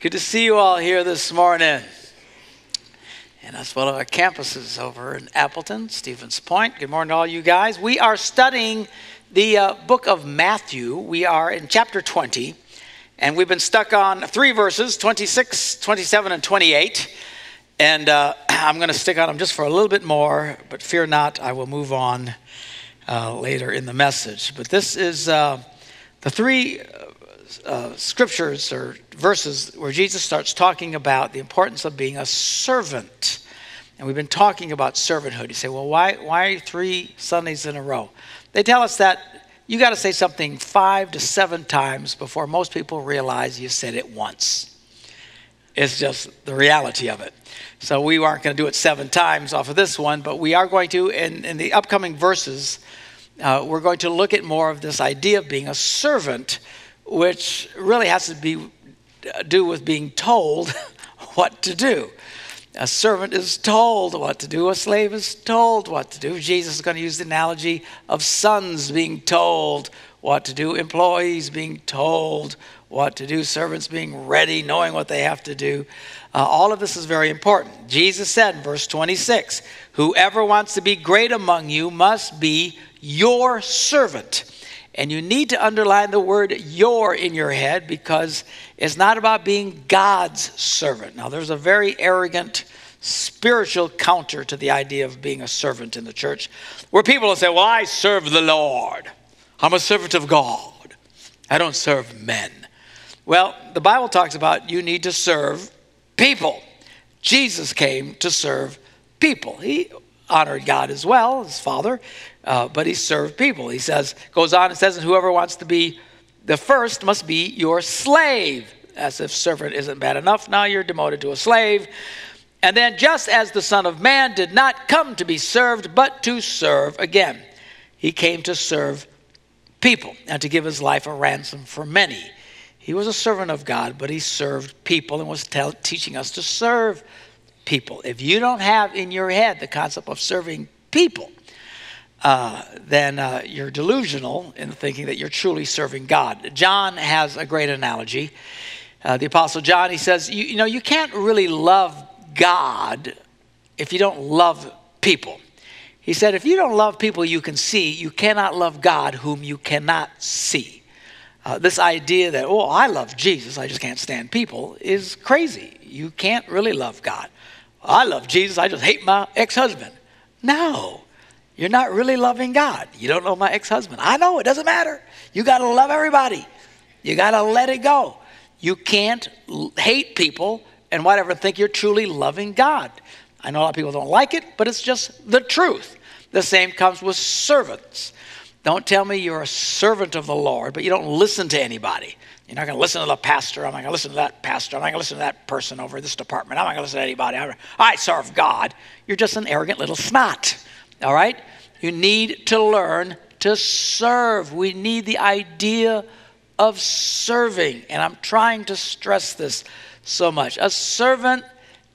Good to see you all here this morning. And that's one of our campuses over in Appleton, Stevens Point. Good morning to all you guys. We are studying the uh, book of Matthew. We are in chapter 20, and we've been stuck on three verses 26, 27, and 28. And uh, I'm going to stick on them just for a little bit more, but fear not, I will move on uh, later in the message. But this is uh, the three uh, scriptures or verses where Jesus starts talking about the importance of being a servant. And we've been talking about servanthood. You say, well, why, why three Sundays in a row? They tell us that you got to say something five to seven times before most people realize you said it once. It's just the reality of it. So we aren't going to do it seven times off of this one, but we are going to, in, in the upcoming verses, uh, we're going to look at more of this idea of being a servant which really has to be do with being told what to do. A servant is told what to do, a slave is told what to do. Jesus is going to use the analogy of sons being told what to do, employees being told what to do, servants being ready, knowing what they have to do. Uh, all of this is very important. Jesus said in verse 26 Whoever wants to be great among you must be your servant. And you need to underline the word your in your head because it's not about being God's servant. Now, there's a very arrogant spiritual counter to the idea of being a servant in the church where people will say, Well, I serve the Lord, I'm a servant of God, I don't serve men. Well, the Bible talks about you need to serve people. Jesus came to serve people. He honored God as well, his Father, uh, but he served people. He says, goes on and says, and whoever wants to be the first must be your slave. As if servant isn't bad enough, now you're demoted to a slave. And then, just as the Son of Man did not come to be served, but to serve again, he came to serve people and to give his life a ransom for many. He was a servant of God, but he served people and was teaching us to serve people. If you don't have in your head the concept of serving people, uh, then uh, you're delusional in thinking that you're truly serving God. John has a great analogy. Uh, the Apostle John, he says, you, you know, you can't really love God if you don't love people. He said, if you don't love people you can see, you cannot love God whom you cannot see. Uh, this idea that, oh, I love Jesus, I just can't stand people, is crazy. You can't really love God. I love Jesus, I just hate my ex husband. No, you're not really loving God. You don't know my ex husband. I know, it doesn't matter. You got to love everybody, you got to let it go. You can't hate people and whatever think you're truly loving God. I know a lot of people don't like it, but it's just the truth. The same comes with servants. Don't tell me you're a servant of the Lord, but you don't listen to anybody. You're not going to listen to the pastor. I'm not going to listen to that pastor. I'm not going to listen to that person over this department. I'm not going to listen to anybody. I serve God. You're just an arrogant little snot. All right? You need to learn to serve. We need the idea of serving. And I'm trying to stress this so much. A servant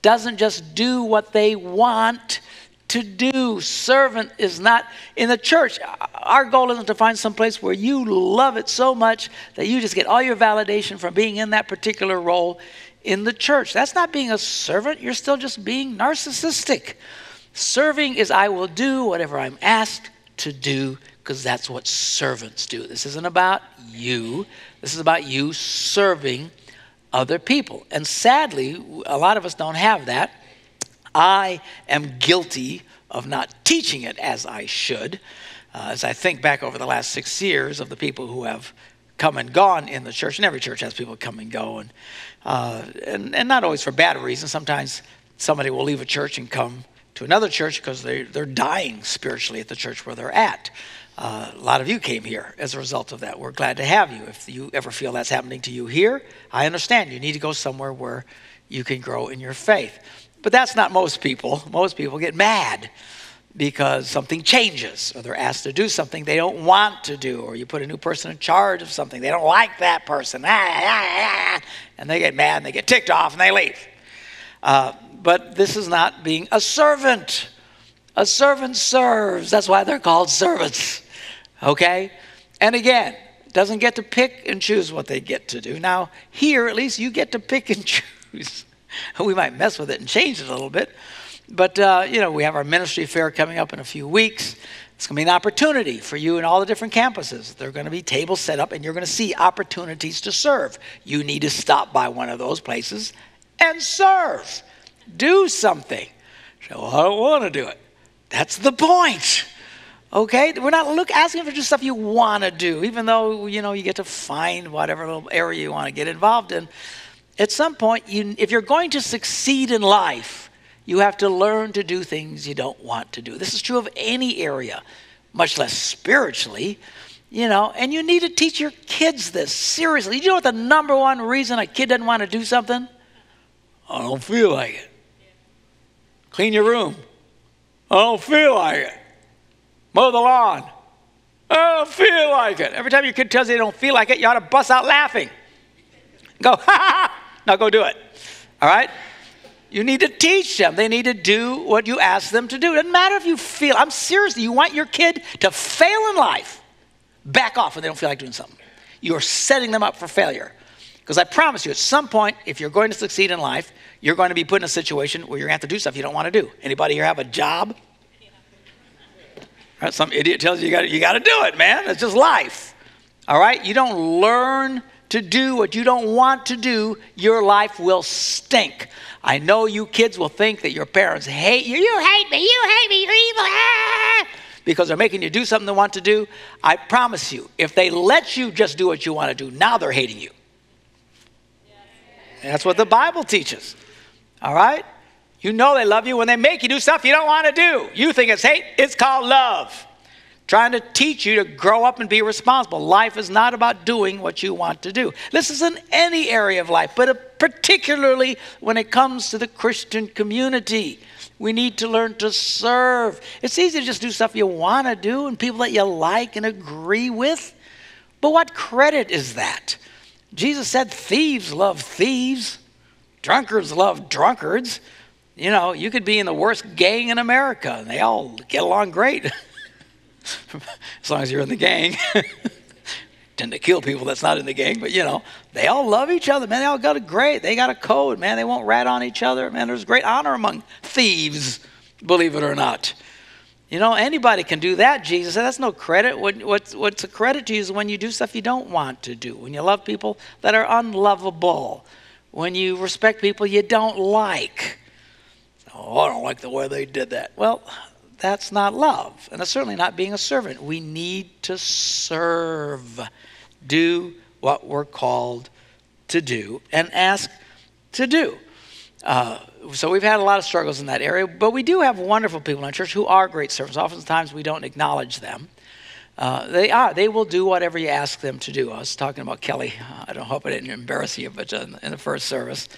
doesn't just do what they want to do. Servant is not in the church. Our goal isn't to find some place where you love it so much that you just get all your validation from being in that particular role in the church. That's not being a servant. You're still just being narcissistic. Serving is I will do whatever I'm asked to do because that's what servants do. This isn't about you, this is about you serving other people. And sadly, a lot of us don't have that. I am guilty of not teaching it as I should. Uh, as I think back over the last six years of the people who have come and gone in the church, and every church has people come and go, and, uh, and, and not always for bad reasons. Sometimes somebody will leave a church and come to another church because they, they're dying spiritually at the church where they're at. Uh, a lot of you came here as a result of that. We're glad to have you. If you ever feel that's happening to you here, I understand. You need to go somewhere where you can grow in your faith. But that's not most people. Most people get mad because something changes or they're asked to do something they don't want to do or you put a new person in charge of something they don't like that person and they get mad and they get ticked off and they leave uh, but this is not being a servant. A servant serves. That's why they're called servants. Okay? And again, doesn't get to pick and choose what they get to do. Now, here, at least, you get to pick and choose. we might mess with it and change it a little bit. But, uh, you know, we have our ministry fair coming up in a few weeks. It's going to be an opportunity for you in all the different campuses. There are going to be tables set up, and you're going to see opportunities to serve. You need to stop by one of those places and serve. Do something. So, well, I don't want to do it. That's the point. Okay, we're not look asking for just stuff you want to do, even though you know you get to find whatever little area you want to get involved in. At some point, you, if you're going to succeed in life, you have to learn to do things you don't want to do. This is true of any area, much less spiritually. You know, and you need to teach your kids this seriously. You know what the number one reason a kid doesn't want to do something? I don't feel like it. Clean your room. I don't feel like it mow the lawn. I don't feel like it. Every time your kid tells you they don't feel like it, you ought to bust out laughing. Go, ha ha! Now go do it. All right? You need to teach them. They need to do what you ask them to do. It doesn't matter if you feel, I'm serious, you want your kid to fail in life. Back off when they don't feel like doing something. You're setting them up for failure. Because I promise you, at some point, if you're going to succeed in life, you're going to be put in a situation where you're going to have to do stuff you don't want to do. Anybody here have a job Right? Some idiot tells you you got you got to do it, man. It's just life. All right? You don't learn to do what you don't want to do, your life will stink. I know you kids will think that your parents hate you. You hate me. You hate me. You're evil. Ah! Because they're making you do something they want to do. I promise you, if they let you just do what you want to do, now they're hating you. That's what the Bible teaches. All right? You know they love you when they make you do stuff you don't want to do. You think it's hate, it's called love. Trying to teach you to grow up and be responsible. Life is not about doing what you want to do. This is in any area of life, but particularly when it comes to the Christian community. We need to learn to serve. It's easy to just do stuff you want to do and people that you like and agree with. But what credit is that? Jesus said thieves love thieves, drunkards love drunkards. You know, you could be in the worst gang in America and they all get along great. as long as you're in the gang. Tend to kill people that's not in the gang, but you know, they all love each other, man. They all got a great, they got a code, man. They won't rat on each other, man. There's great honor among thieves, believe it or not. You know, anybody can do that, Jesus. That's no credit. What, what's, what's a credit to you is when you do stuff you don't want to do, when you love people that are unlovable, when you respect people you don't like oh, I don't like the way they did that. Well, that's not love. And it's certainly not being a servant. We need to serve, do what we're called to do, and ask to do. Uh, so we've had a lot of struggles in that area, but we do have wonderful people in our church who are great servants. Oftentimes we don't acknowledge them. Uh, they are. They will do whatever you ask them to do. I was talking about Kelly. I don't hope I didn't embarrass you, but in the first service,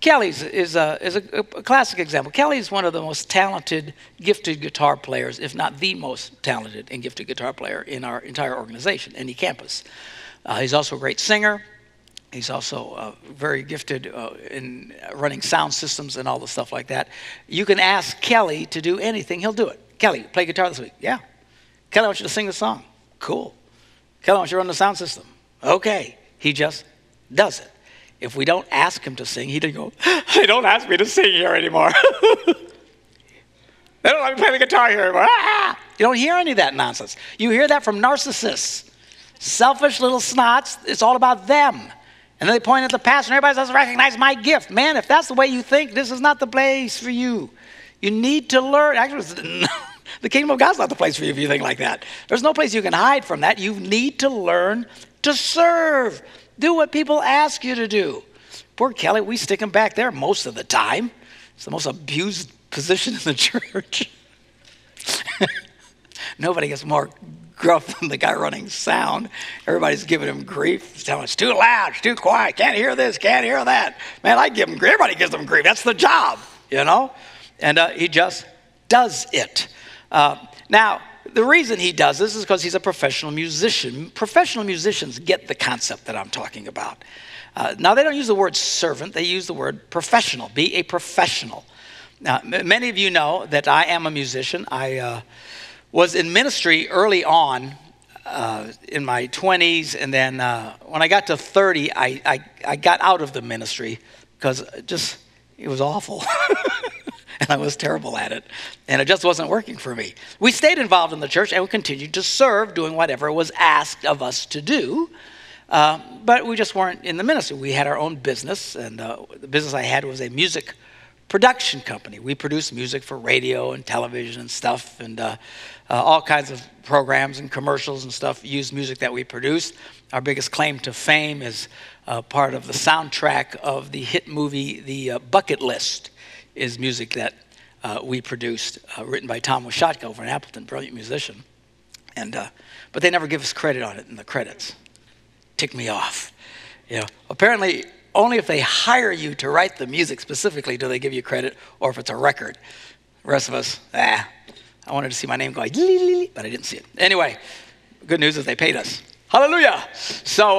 Kelly's is, a, is a, a, classic example. Kelly is one of the most talented, gifted guitar players, if not the most talented and gifted guitar player in our entire organization, any campus. Uh, he's also a great singer. He's also uh, very gifted uh, in running sound systems and all the stuff like that. You can ask Kelly to do anything, he'll do it. Kelly, play guitar this week. Yeah. Kelly, I want you to sing the song. Cool. Kelly, I want you to run the sound system. Okay. He just does it. If we don't ask him to sing, he would go, They don't ask me to sing here anymore. they don't let me play the guitar here anymore. Ah! You don't hear any of that nonsense. You hear that from narcissists, selfish little snots. It's all about them. And then they point at the pastor, and everybody doesn't recognize my gift. Man, if that's the way you think, this is not the place for you. You need to learn. Actually, the kingdom of God's not the place for you if you think like that. There's no place you can hide from that. You need to learn to serve. Do what people ask you to do. Poor Kelly, we stick him back there most of the time. It's the most abused position in the church. Nobody gets more gruff than the guy running sound. Everybody's giving him grief. Telling it's too loud, it's too quiet, can't hear this, can't hear that. Man, I give him grief. Everybody gives him grief. That's the job, you know? And uh, he just does it. Uh, now, the reason he does this is because he's a professional musician. Professional musicians get the concept that I'm talking about. Uh, now, they don't use the word servant, they use the word professional. Be a professional. Now, m- many of you know that I am a musician. I uh, was in ministry early on. uh, in my 20s, and then uh, when I got to 30, I, I, I got out of the ministry because just it was awful. and I was terrible at it. And it just wasn't working for me. We stayed involved in the church and we continued to serve, doing whatever was asked of us to do. Uh, but we just weren't in the ministry. We had our own business, and uh, the business I had was a music production company. We produced music for radio and television and stuff, and uh, uh all kinds of programs and commercials and stuff used music that we produced. Our biggest claim to fame is uh, part of the soundtrack of the hit movie The uh, Bucket List is music that uh, we produced, uh, written by Tom Washatka over in Appleton, brilliant musician. And, uh, but they never give us credit on it in the credits. Tick me off. You know, apparently, only if they hire you to write the music specifically do they give you credit, or if it's a record. The rest of us, ah, I wanted to see my name go, but I didn't see it. Anyway, good news is they paid us. Hallelujah. So,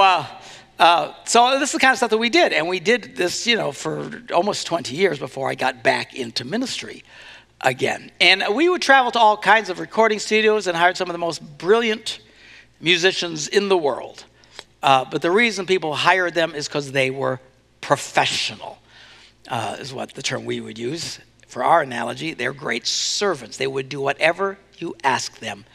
uh, so this is the kind of stuff that we did, and we did this, you know, for almost 20 years before I got back into ministry again. And we would travel to all kinds of recording studios and hired some of the most brilliant musicians in the world. Uh, but the reason people hired them is because they were professional, uh, is what the term we would use. For our analogy, they're great servants. They would do whatever you ask them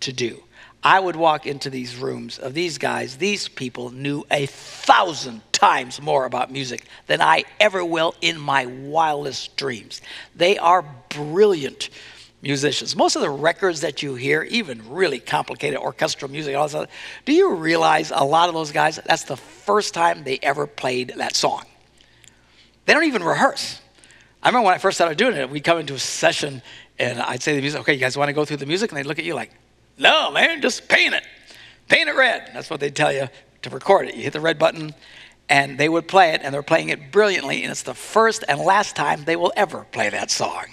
to do. I would walk into these rooms of these guys. These people knew a thousand times more about music than I ever will in my wildest dreams. They are brilliant musicians. Most of the records that you hear, even really complicated orchestral music, all that do you realize a lot of those guys, that's the first time they ever played that song? They don't even rehearse. I remember when I first started doing it, we'd come into a session and I'd say to the music, okay, you guys want to go through the music? And they'd look at you like, no, man, just paint it. Paint it red. That's what they tell you to record it. You hit the red button, and they would play it, and they're playing it brilliantly, and it's the first and last time they will ever play that song.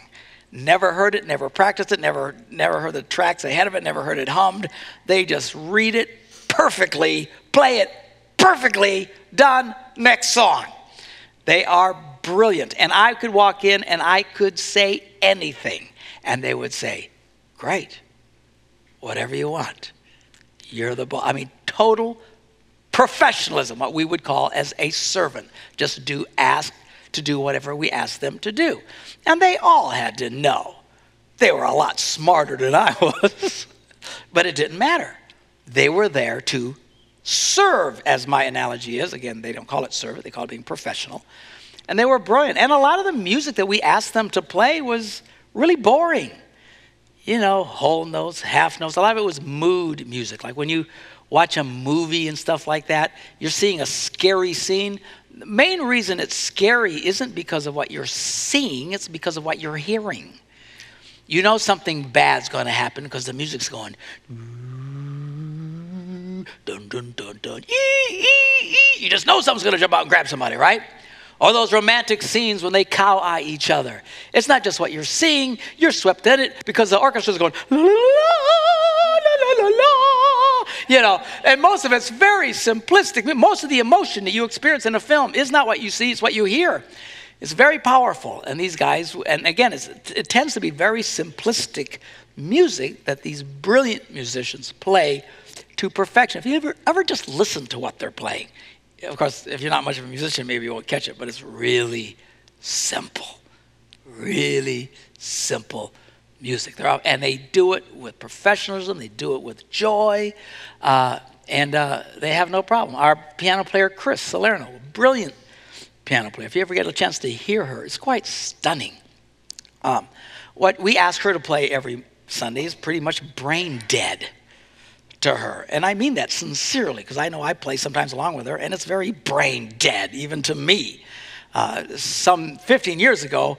Never heard it, never practiced it, never, never heard the tracks ahead of it, never heard it hummed. They just read it perfectly, play it perfectly, done, next song. They are brilliant. And I could walk in and I could say anything, and they would say, Great whatever you want. You're the boss. I mean, total professionalism, what we would call as a servant. Just do ask to do whatever we ask them to do. And they all had to know. They were a lot smarter than I was, but it didn't matter. They were there to serve, as my analogy is. Again, they don't call it serve, they call it being professional. And they were brilliant. And a lot of the music that we asked them to play was really boring you know, whole notes, half notes. A lot of it was mood music. Like when you watch a movie and stuff like that, you're seeing a scary scene. The main reason it's scary isn't because of what you're seeing, it's because of what you're hearing. You know something bad's going to happen because the music's going dun dun dun dun. You just know something's going to jump out and grab somebody, right? Or those romantic scenes when they cow eye each other. It's not just what you're seeing, you're swept in it because the orchestra's going, la, la, la, la, la, you know, and most of it's very simplistic. Most of the emotion that you experience in a film is not what you see, it's what you hear. It's very powerful. And these guys, and again, it tends to be very simplistic music that these brilliant musicians play to perfection. If you ever, ever just listen to what they're playing, of course, if you're not much of a musician, maybe you won't catch it, but it's really simple. Really simple music. They're and they do it with professionalism, they do it with joy, uh, and uh, they have no problem. Our piano player, Chris Salerno, brilliant piano player. If you ever get a chance to hear her, it's quite stunning. Um, what we ask her to play every Sunday is pretty much brain dead to her. And I mean that sincerely because I know I play sometimes along with her and it's very brain dead, even to me. Uh, some 15 years ago,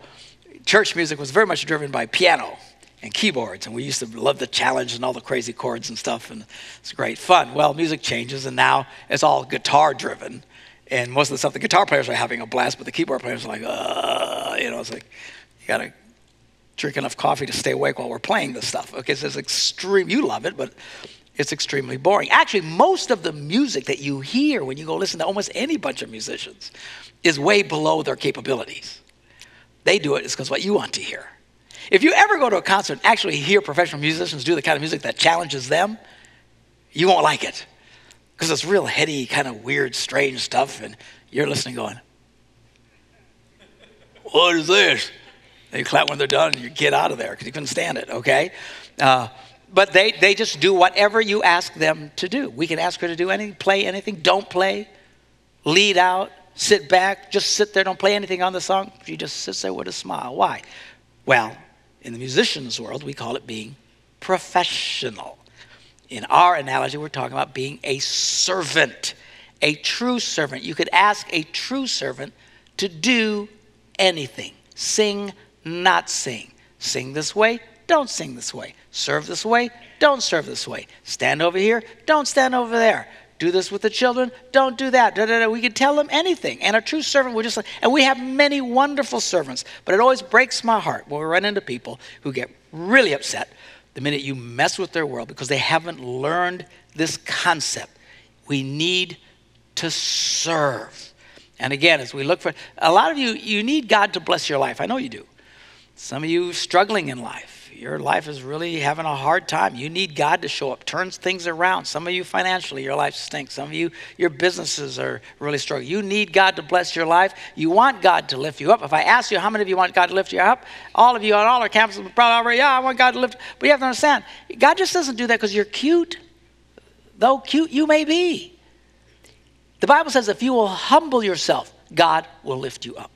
church music was very much driven by piano and keyboards, and we used to love the challenge and all the crazy chords and stuff, and it's great fun. Well, music changes, and now it's all guitar driven, and most of the stuff the guitar players are having a blast, but the keyboard players are like, uh, you know, it's like you gotta drink enough coffee to stay awake while we're playing this stuff. Okay, so it's extreme. You love it, but it's extremely boring. Actually, most of the music that you hear when you go listen to almost any bunch of musicians is way below their capabilities. They do it, because what you want to hear. If you ever go to a concert and actually hear professional musicians do the kind of music that challenges them, You won't like it because it's real heady, kind of weird, strange stuff, and you're listening going, What is this? You clap when they're done and you get out of there because you couldn't stand it, okay? Uh, but they, they just do whatever you ask them to do. We can ask her to do anything, play anything, don't play, lead out, sit back, just sit there, don't play anything on the song. She just sits there with a smile. Why? Well, in the musician's world, we call it being professional. In our analogy, we're talking about being a servant, a true servant. You could ask a true servant to do anything sing, not sing. Sing this way, don't sing this way. Serve this way, don't serve this way. Stand over here, don't stand over there. Do this with the children, don't do that. Da, da, da. We can tell them anything. And a true servant, we're just like, and we have many wonderful servants, but it always breaks my heart when we run into people who get really upset the minute you mess with their world because they haven't learned this concept. We need to serve. And again, as we look for a lot of you, you need God to bless your life. I know you do. Some of you struggling in life. Your life is really having a hard time. You need God to show up, turns things around. Some of you financially, your life stinks. Some of you, your businesses are really struggling. You need God to bless your life. You want God to lift you up. If I ask you how many of you want God to lift you up, all of you on all our campuses probably already, yeah, I want God to lift. But you have to understand, God just doesn't do that because you're cute, though cute you may be. The Bible says if you will humble yourself, God will lift you up.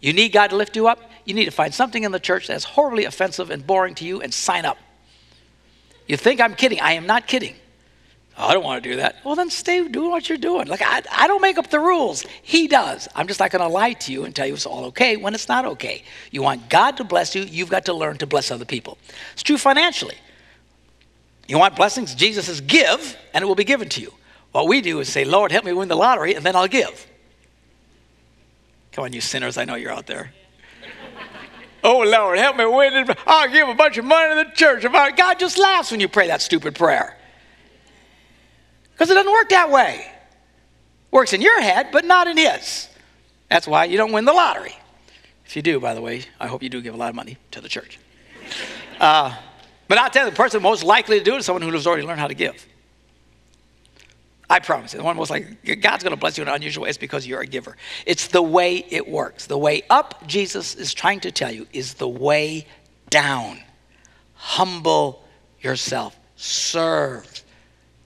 You need God to lift you up? You need to find something in the church that's horribly offensive and boring to you and sign up. You think I'm kidding. I am not kidding. Oh, I don't want to do that. Well, then stay doing what you're doing. Like, I, I don't make up the rules. He does. I'm just not going to lie to you and tell you it's all okay when it's not okay. You want God to bless you, you've got to learn to bless other people. It's true financially. You want blessings? Jesus says, give, and it will be given to you. What we do is say, Lord, help me win the lottery, and then I'll give. Come on, you sinners, I know you're out there. oh, Lord, help me win it. I'll give a bunch of money to the church. God just laughs when you pray that stupid prayer. Because it doesn't work that way. Works in your head, but not in his. That's why you don't win the lottery. If you do, by the way, I hope you do give a lot of money to the church. Uh, but I'll tell you, the person most likely to do it is someone who has already learned how to give. I promise you. The one was like, God's going to bless you in an unusual way. It's because you're a giver. It's the way it works. The way up, Jesus is trying to tell you, is the way down. Humble yourself. Serve.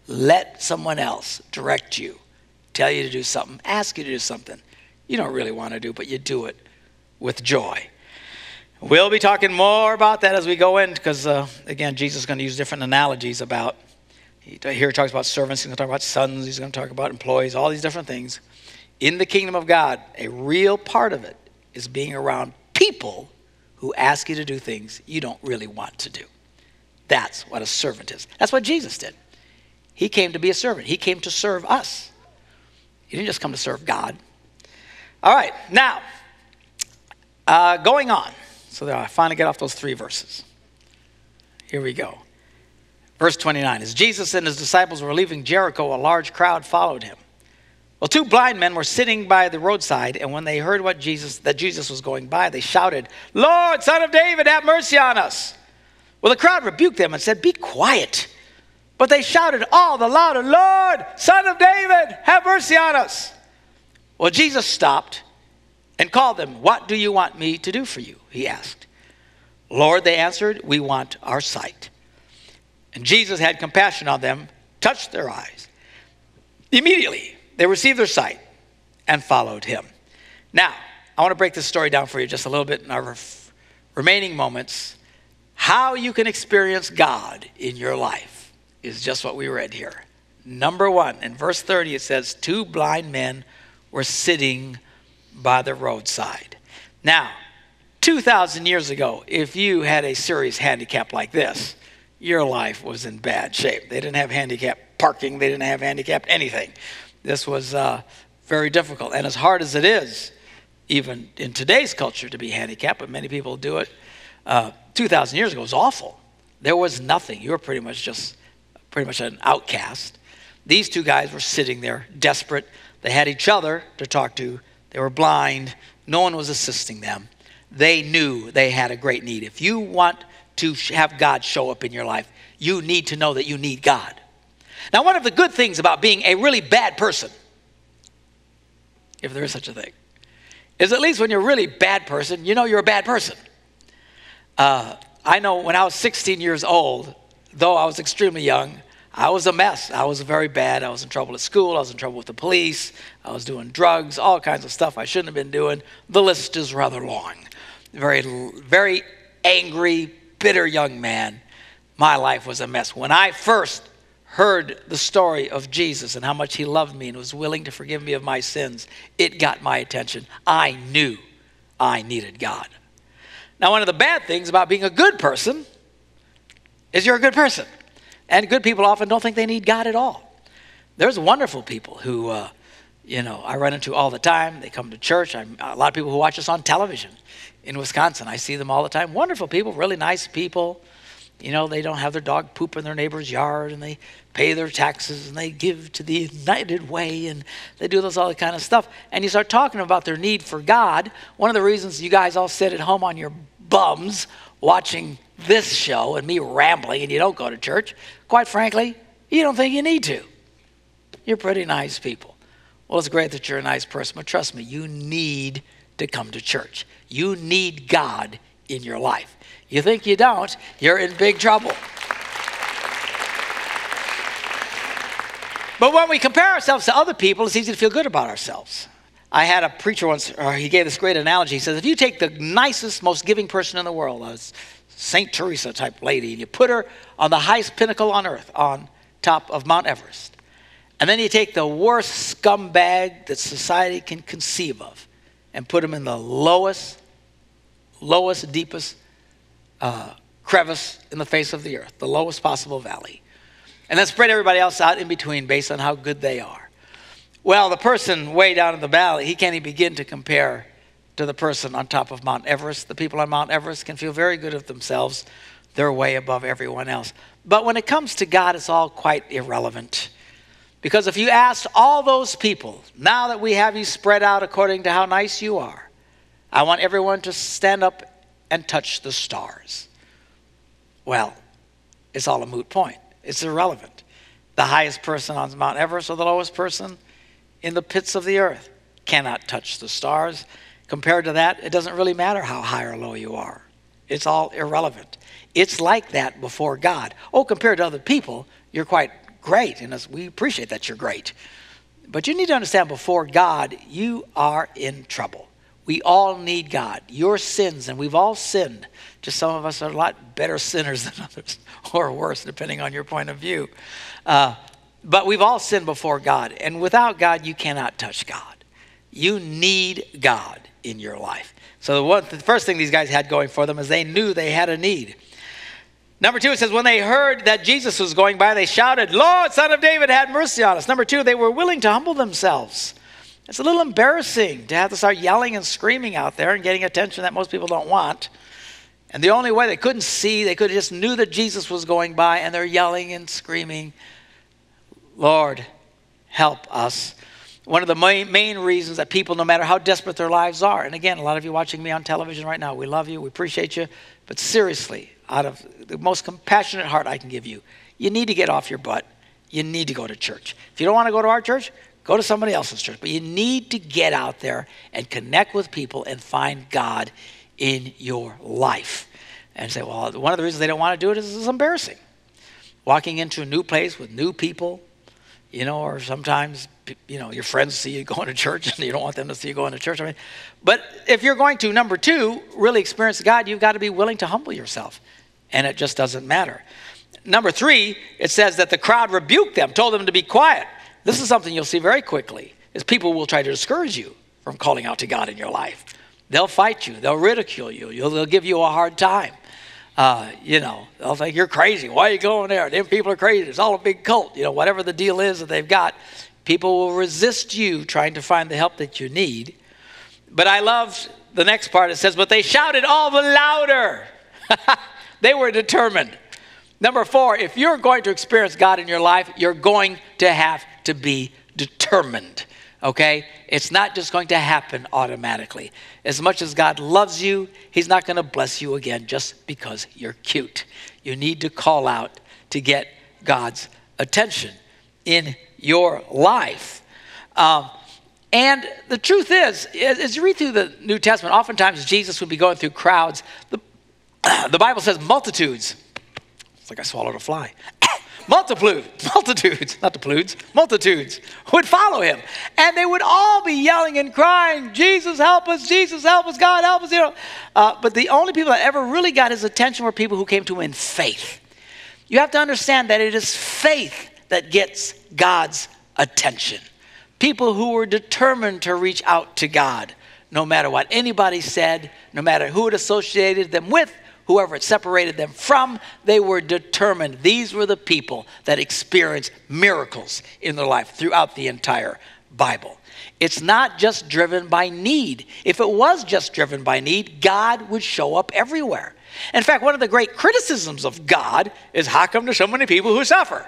Let someone else direct you, tell you to do something, ask you to do something you don't really want to do, but you do it with joy. We'll be talking more about that as we go in because, uh, again, Jesus is going to use different analogies about he, here he talks about servants, he's going to talk about sons, he's going to talk about employees, all these different things. In the kingdom of God, a real part of it is being around people who ask you to do things you don't really want to do. That's what a servant is. That's what Jesus did. He came to be a servant, he came to serve us. He didn't just come to serve God. All right, now, uh, going on. So I finally get off those three verses. Here we go. Verse 29 As Jesus and his disciples were leaving Jericho, a large crowd followed him. Well, two blind men were sitting by the roadside, and when they heard what Jesus, that Jesus was going by, they shouted, Lord, son of David, have mercy on us. Well, the crowd rebuked them and said, Be quiet. But they shouted all the louder, Lord, son of David, have mercy on us. Well, Jesus stopped and called them. What do you want me to do for you? He asked. Lord, they answered, We want our sight. And Jesus had compassion on them, touched their eyes. Immediately, they received their sight and followed him. Now, I want to break this story down for you just a little bit in our remaining moments. How you can experience God in your life is just what we read here. Number one, in verse 30, it says, Two blind men were sitting by the roadside. Now, 2,000 years ago, if you had a serious handicap like this, your life was in bad shape. They didn't have handicap parking, they didn't have handicap anything. This was uh, very difficult. And as hard as it is, even in today's culture, to be handicapped, but many people do it, uh, 2,000 years ago was awful. There was nothing. You were pretty much just pretty much an outcast. These two guys were sitting there desperate. They had each other to talk to. They were blind. No one was assisting them. They knew they had a great need. If you want to have God show up in your life, you need to know that you need God. Now, one of the good things about being a really bad person, if there is such a thing, is at least when you're a really bad person, you know you're a bad person. Uh, I know when I was 16 years old, though I was extremely young, I was a mess. I was very bad. I was in trouble at school. I was in trouble with the police. I was doing drugs, all kinds of stuff I shouldn't have been doing. The list is rather long. Very, very angry, bitter young man. My life was a mess. When I first heard the story of Jesus and how much he loved me and was willing to forgive me of my sins, it got my attention. I knew I needed God. Now, one of the bad things about being a good person is you're a good person. And good people often don't think they need God at all. There's wonderful people who, uh, you know, I run into all the time. They come to church. I'm, a lot of people who watch us on television in Wisconsin. I see them all the time. Wonderful people, really nice people. You know, they don't have their dog poop in their neighbor's yard and they pay their taxes and they give to the United Way and they do this all that kind of stuff. And you start talking about their need for God. One of the reasons you guys all sit at home on your bums watching this show and me rambling and you don't go to church, quite frankly, you don't think you need to. You're pretty nice people. Well, it's great that you're a nice person, but trust me, you need to come to church. You need God in your life. You think you don't, you're in big trouble. But when we compare ourselves to other people, it's easy to feel good about ourselves. I had a preacher once, uh, he gave this great analogy. He says, if you take the nicest, most giving person in the world, a St. Teresa type lady, and you put her on the highest pinnacle on earth, on top of Mount Everest, and then you take the worst scumbag that society can conceive of and put him in the lowest, lowest, deepest uh, crevice in the face of the earth, the lowest possible valley. And then spread everybody else out in between based on how good they are. Well, the person way down in the valley, he can't even begin to compare to the person on top of Mount Everest. The people on Mount Everest can feel very good of themselves. They're way above everyone else. But when it comes to God, it's all quite irrelevant. Because if you asked all those people, now that we have you spread out according to how nice you are, I want everyone to stand up and touch the stars. Well, it's all a moot point. It's irrelevant. The highest person on Mount Everest or the lowest person in the pits of the earth cannot touch the stars. Compared to that, it doesn't really matter how high or low you are. It's all irrelevant. It's like that before God. Oh, compared to other people, you're quite great, and we appreciate that you're great. But you need to understand before God, you are in trouble. We all need God. Your sins, and we've all sinned. Just some of us are a lot better sinners than others, or worse, depending on your point of view. Uh, but we've all sinned before God, and without God, you cannot touch God. You need God in your life. So the, one, the first thing these guys had going for them is they knew they had a need. Number two, it says, when they heard that Jesus was going by, they shouted, Lord, son of David, have mercy on us. Number two, they were willing to humble themselves. It's a little embarrassing to have to start yelling and screaming out there and getting attention that most people don't want. And the only way they couldn't see, they could have just knew that Jesus was going by, and they're yelling and screaming. Lord, help us. One of the main, main reasons that people, no matter how desperate their lives are, and again, a lot of you watching me on television right now, we love you, we appreciate you, but seriously, out of the most compassionate heart I can give you, you need to get off your butt. You need to go to church. If you don't want to go to our church, go to somebody else's church. But you need to get out there and connect with people and find God in your life. And say, well, one of the reasons they don't want to do it is it's embarrassing. Walking into a new place with new people, you know, or sometimes, you know, your friends see you going to church and you don't want them to see you going to church. I mean, but if you're going to, number two, really experience God, you've got to be willing to humble yourself. And it just doesn't matter. Number three, it says that the crowd rebuked them, told them to be quiet. This is something you'll see very quickly, is people will try to discourage you from calling out to God in your life. They'll fight you. They'll ridicule you. They'll give you a hard time. Uh, you know, they'll think you're crazy. Why are you going there? Them people are crazy. It's all a big cult. You know, whatever the deal is that they've got, people will resist you trying to find the help that you need. But I love the next part. It says, but they shouted all the louder. they were determined. Number four, if you're going to experience God in your life, you're going to have to be determined okay? It's not just going to happen automatically. As much as God loves you, He's not going to bless you again just because you're cute. You need to call out to get God's attention. in your life. Um, and the truth is, as you read through the New Testament, oftentimes Jesus would be going through crowds. The, the Bible says multitudes. It's like I swallowed a fly. multitudes, multitudes, not the pludes, multitudes would follow him. And they would all be yelling and crying, Jesus, help us, Jesus, help us, God, help us. You know. Uh, but the only people that ever really got his attention were people who came to him in faith. You have to understand that it is faith that gets God's attention people who were determined to reach out to God, no matter what anybody said, no matter who it associated them with, whoever it separated them from, they were determined. These were the people that experienced miracles in their life throughout the entire Bible. It's not just driven by need. If it was just driven by need, God would show up everywhere. In fact, one of the great criticisms of God is how come there's so many people who suffer?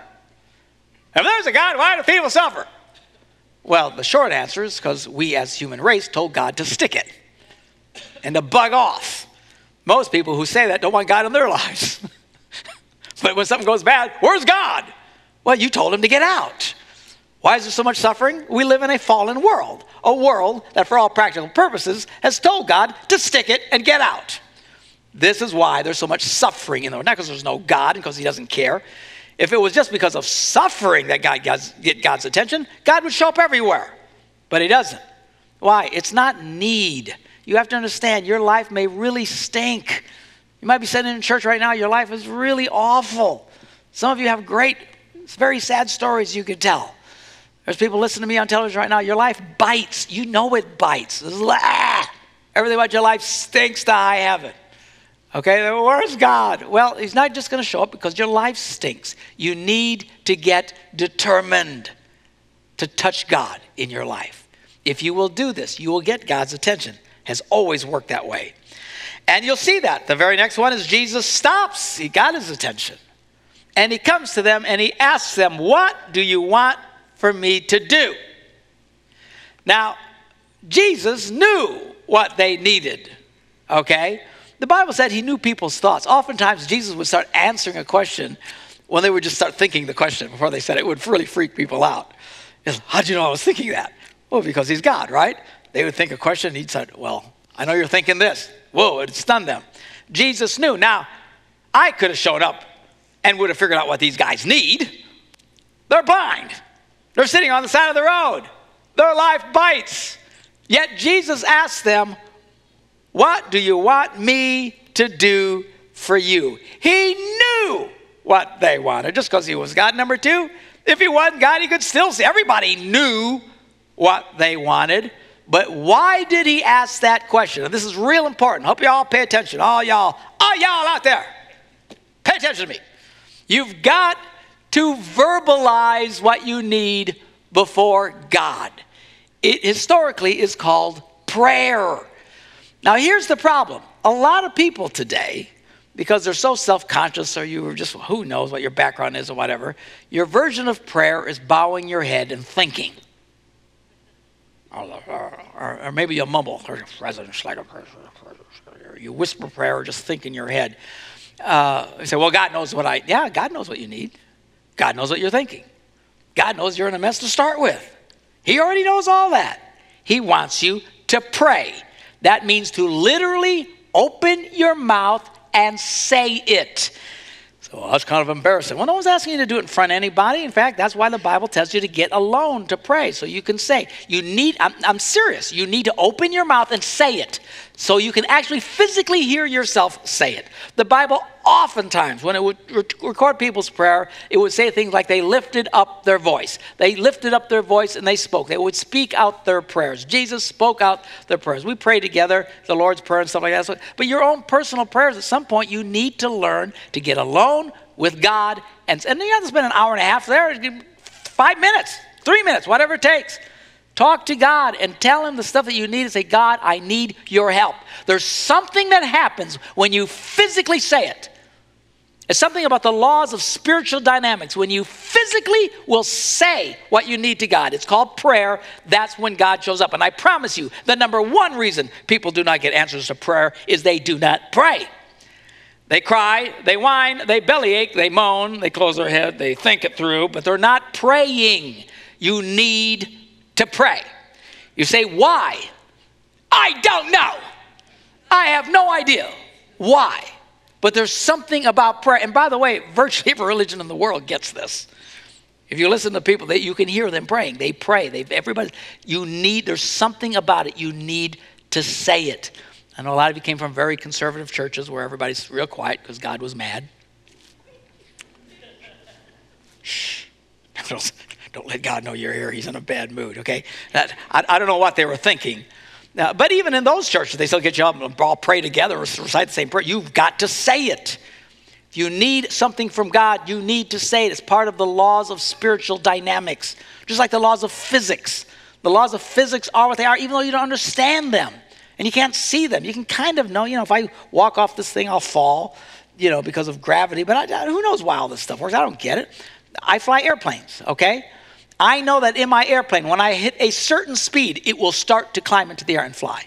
If there's a God, why do people suffer? Well, the short answer is because we as human race told God to stick it and to bug off. Most people who say that don't want God in their lives. but when something goes bad, where's God? Well, you told him to get out. Why is there so much suffering? We live in a fallen world, a world that, for all practical purposes, has told God to stick it and get out. This is why there's so much suffering in the world. Not because there's no God and because He doesn't care. If it was just because of suffering that God gets get God's attention, God would show up everywhere. But He doesn't. Why? It's not need. You have to understand your life may really stink. You might be sitting in church right now, your life is really awful. Some of you have great, very sad stories you could tell. There's people listening to me on television right now. Your life bites. You know it bites. Ah, everything about your life stinks to high heaven. Okay, where's God? Well, He's not just going to show up because your life stinks. You need to get determined to touch God in your life. If you will do this, you will get God's attention. Has always worked that way. And you'll see that. The very next one is Jesus stops. He got his attention. And he comes to them and he asks them, What do you want for me to do? Now, Jesus knew what they needed, okay? The Bible said he knew people's thoughts. Oftentimes, Jesus would start answering a question when they would just start thinking the question before they said it. it would really freak people out. How'd you know I was thinking that? Well, because he's God, right? They would think a question, and he'd say, Well, I know you're thinking this. Whoa, it stunned them. Jesus knew. Now, I could have shown up and would have figured out what these guys need. They're blind, they're sitting on the side of the road, their life bites. Yet Jesus asked them, what do you want me to do for you? He knew what they wanted just because he was God. Number two, if he wasn't God, he could still see. Everybody knew what they wanted. But why did he ask that question? And this is real important. Hope y'all pay attention. All y'all, all y'all out there, pay attention to me. You've got to verbalize what you need before God. It historically is called prayer. Now, here's the problem a lot of people today, because they're so self conscious, or you were just, who knows what your background is or whatever, your version of prayer is bowing your head and thinking. Or, maybe you mumble, you whisper prayer or just think in your head. Uh, you say, well, God knows what I, yeah, God knows what you need. God knows what you're thinking. God knows you're in a mess to start with. He already knows all that. He wants you to pray. That means to literally open your mouth and say it. So that's kind of embarrassing. Well, no one's asking you to do it in front of anybody. In fact, that's why the Bible tells you to get alone to pray so you can say. You need, I'm, I'm serious, you need to open your mouth and say it so you can actually physically hear yourself say it. The Bible oftentimes, when it would record people's prayer, it would say things like they lifted up their voice. They lifted up their voice and they spoke. They would speak out their prayers. Jesus spoke out their prayers. We pray together, the Lord's Prayer and stuff like that. But your own personal prayers, at some point, you need to learn to get alone with God. And, and you have to spend an hour and a half there, five minutes, three minutes, whatever it takes Talk to God and tell Him the stuff that you need and say, God, I need your help. There's something that happens when you physically say it. It's something about the laws of spiritual dynamics. When you physically will say what you need to God, it's called prayer. That's when God shows up. And I promise you, the number one reason people do not get answers to prayer is they do not pray. They cry, they whine, they bellyache, they moan, they close their head, they think it through, but they're not praying. You need to pray. You say, why? I don't know. I have no idea why. But there's something about prayer. And by the way, virtually every religion in the world gets this. If you listen to people, that you can hear them praying. They pray. They everybody. You need. There's something about it. You need to say it. I know a lot of you came from very conservative churches where everybody's real quiet because God was mad. Shh. Don't, let God know you're here. He's in a bad mood, okay? That, I, I don't know what they were thinking. Now, but even in those churches, they still get you up and all pray together or recite the same prayer. You've got to say it. If you need something from God, you need to say it. It's part of the laws of spiritual dynamics, just like the laws of physics. The laws of physics are what they are, even though you don't understand them and you can't see them. You can kind of know, you know, if I walk off this thing, I'll fall, you know, because of gravity. But I, who knows why all this stuff works? I don't get it. I fly airplanes, okay? I know that in my airplane, when I hit a certain speed, it will start to climb into the air and fly.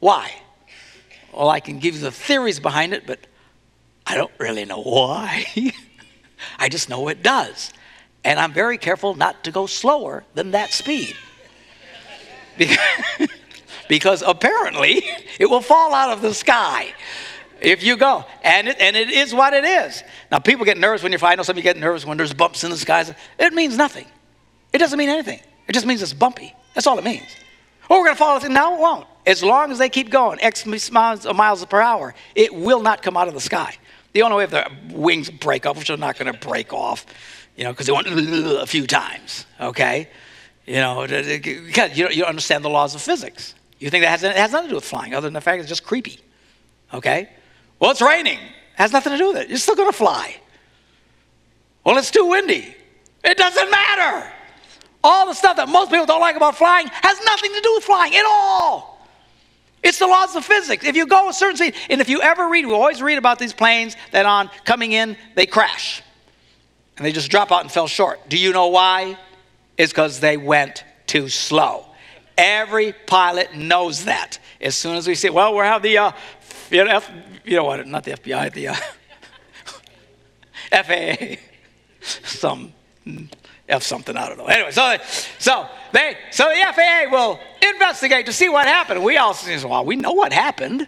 Why? Well, I can give you the theories behind it, but I don't really know why. I just know it does. And I'm very careful not to go slower than that speed. because apparently it will fall out of the sky if you go. And it, and it is what it is. Now, people get nervous when you fly. I know some of you get nervous when there's bumps in the skies. It means nothing. It doesn't mean anything. It just means it's bumpy. That's all it means. Oh, we're going to fall. No, it won't. As long as they keep going, X miles, uh, miles per hour, it will not come out of the sky. The only way if the wings break off, which are not going to break off, you know, because they went a few times, okay? You know, because you don't understand the laws of physics. You think that has, it has nothing to do with flying, other than the fact it's just creepy. Okay? Well, it's raining. It has nothing to do with it. You're still going to fly. Well, it's too windy. It doesn't matter. All the stuff that most people don't like about flying has nothing to do with flying at all. It's the laws of physics. If you go a certain speed, and if you ever read, we always read about these planes that on coming in, they crash. And they just drop out and fell short. Do you know why? It's because they went too slow. Every pilot knows that. As soon as we say, well, we have the, uh, you, know, F, you know what, not the FBI, the uh, FAA, some F something, I don't know. Anyway, so, so, they, so the FAA will investigate to see what happened. We all say, well, we know what happened.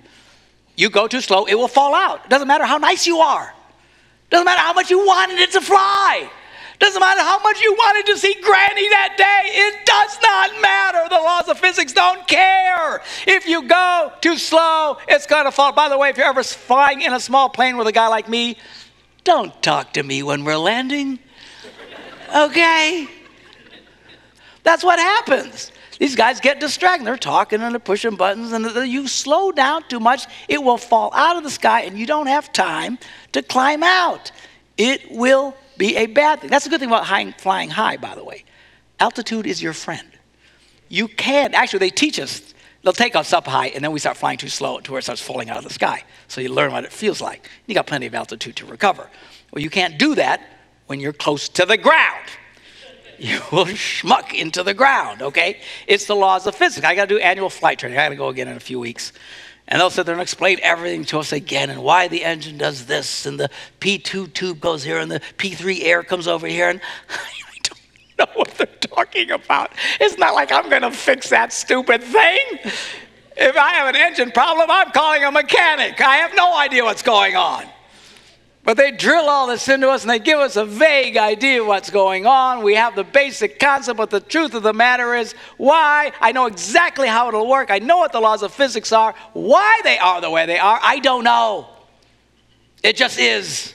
You go too slow, it will fall out. It doesn't matter how nice you are. Doesn't matter how much you wanted it to fly. Doesn't matter how much you wanted to see Granny that day, it does not matter. The laws of physics don't care. If you go too slow, it's going to fall. By the way, if you're ever flying in a small plane with a guy like me, don't talk to me when we're landing. Okay? That's what happens. These guys get distracted. They're talking and they're pushing buttons, and you slow down too much, it will fall out of the sky, and you don't have time to climb out. It will be a bad thing. That's a good thing about high, flying high, by the way. Altitude is your friend. You can, actually, they teach us, they'll take us up high, and then we start flying too slow to where it starts falling out of the sky. So you learn what it feels like. You got plenty of altitude to recover. Well, you can't do that when you're close to the ground. You will schmuck into the ground, okay? It's the laws of physics. I got to do annual flight training. I got to go again in a few weeks. And they'll sit there and explain everything to us again and why the engine does this and the P2 tube goes here and the P3 air comes over here. And I don't know what they're talking about. It's not like I'm going to fix that stupid thing. If I have an engine problem, I'm calling a mechanic. I have no idea what's going on. But they drill all this into us and they give us a vague idea of what's going on. We have the basic concept, but the truth of the matter is why. I know exactly how it'll work. I know what the laws of physics are. Why they are the way they are, I don't know. It just is.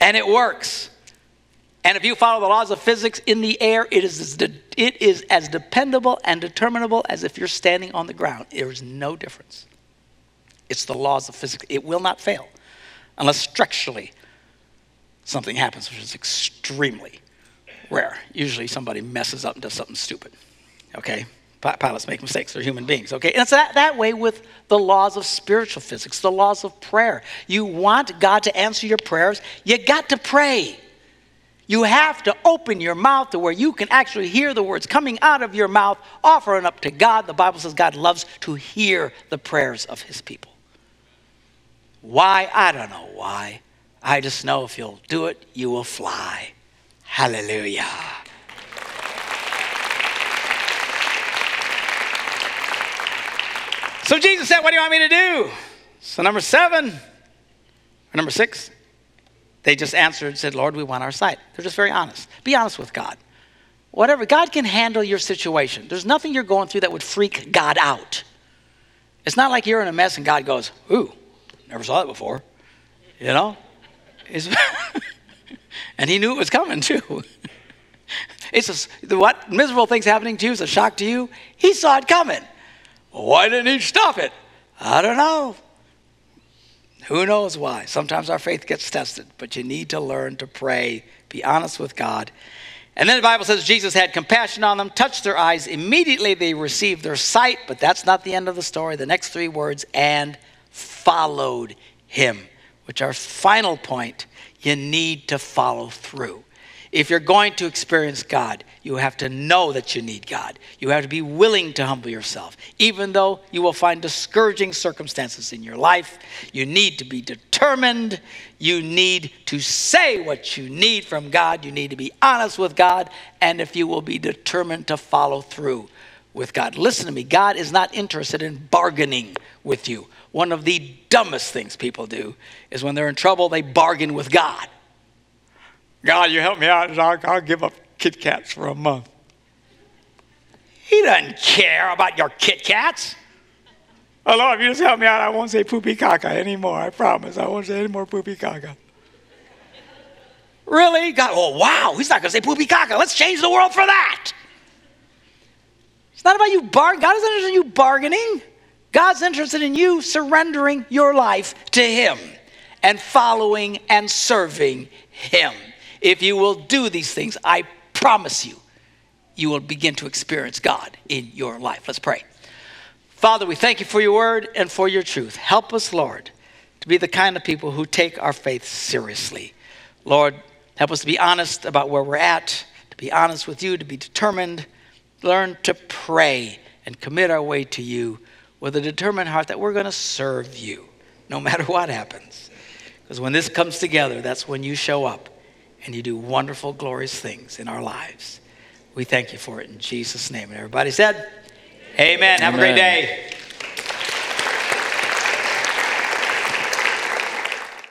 And it works. And if you follow the laws of physics in the air, it is as, de- it is as dependable and determinable as if you're standing on the ground. There is no difference. It's the laws of physics. It will not fail unless structurally something happens, which is extremely rare. Usually somebody messes up and does something stupid. Okay? Pilots make mistakes, they're human beings. Okay? And it's that, that way with the laws of spiritual physics, the laws of prayer. You want God to answer your prayers, you got to pray. You have to open your mouth to where you can actually hear the words coming out of your mouth, offering up to God. The Bible says God loves to hear the prayers of his people. Why? I don't know why. I just know if you'll do it, you will fly. Hallelujah. So Jesus said, What do you want me to do? So, number seven, or number six, they just answered and said, Lord, we want our sight. They're just very honest. Be honest with God. Whatever, God can handle your situation. There's nothing you're going through that would freak God out. It's not like you're in a mess and God goes, Ooh, never saw that before. You know? and he knew it was coming too. it's a, what miserable things happening to you is a shock to you. He saw it coming. Why didn't he stop it? I don't know. Who knows why? Sometimes our faith gets tested, but you need to learn to pray, be honest with God. And then the Bible says Jesus had compassion on them, touched their eyes. Immediately they received their sight, but that's not the end of the story. The next three words, and followed him, which our final point, you need to follow through. If you're going to experience God, you have to know that you need God. You have to be willing to humble yourself. Even though you will find discouraging circumstances in your life, you need to be determined. You need to say what you need from God. You need to be honest with God. And if you will be determined to follow through with God, listen to me God is not interested in bargaining with you. One of the dumbest things people do is when they're in trouble, they bargain with God. God, you help me out, I'll, I'll give up Kit Kats for a month. He doesn't care about your Kit Kats. Oh, Lord, if you just help me out, I won't say poopy caca anymore. I promise. I won't say any more poopy caca. Really? God, oh, wow, he's not going to say poopy caca. Let's change the world for that. It's not about you bargaining. God interested in you bargaining. God's interested in you surrendering your life to Him and following and serving Him. If you will do these things, I promise you, you will begin to experience God in your life. Let's pray. Father, we thank you for your word and for your truth. Help us, Lord, to be the kind of people who take our faith seriously. Lord, help us to be honest about where we're at, to be honest with you, to be determined, learn to pray and commit our way to you with a determined heart that we're going to serve you no matter what happens. Because when this comes together, that's when you show up and you do wonderful, glorious things in our lives. We thank you for it in Jesus' name. And everybody said, Amen. Amen. Have a great day.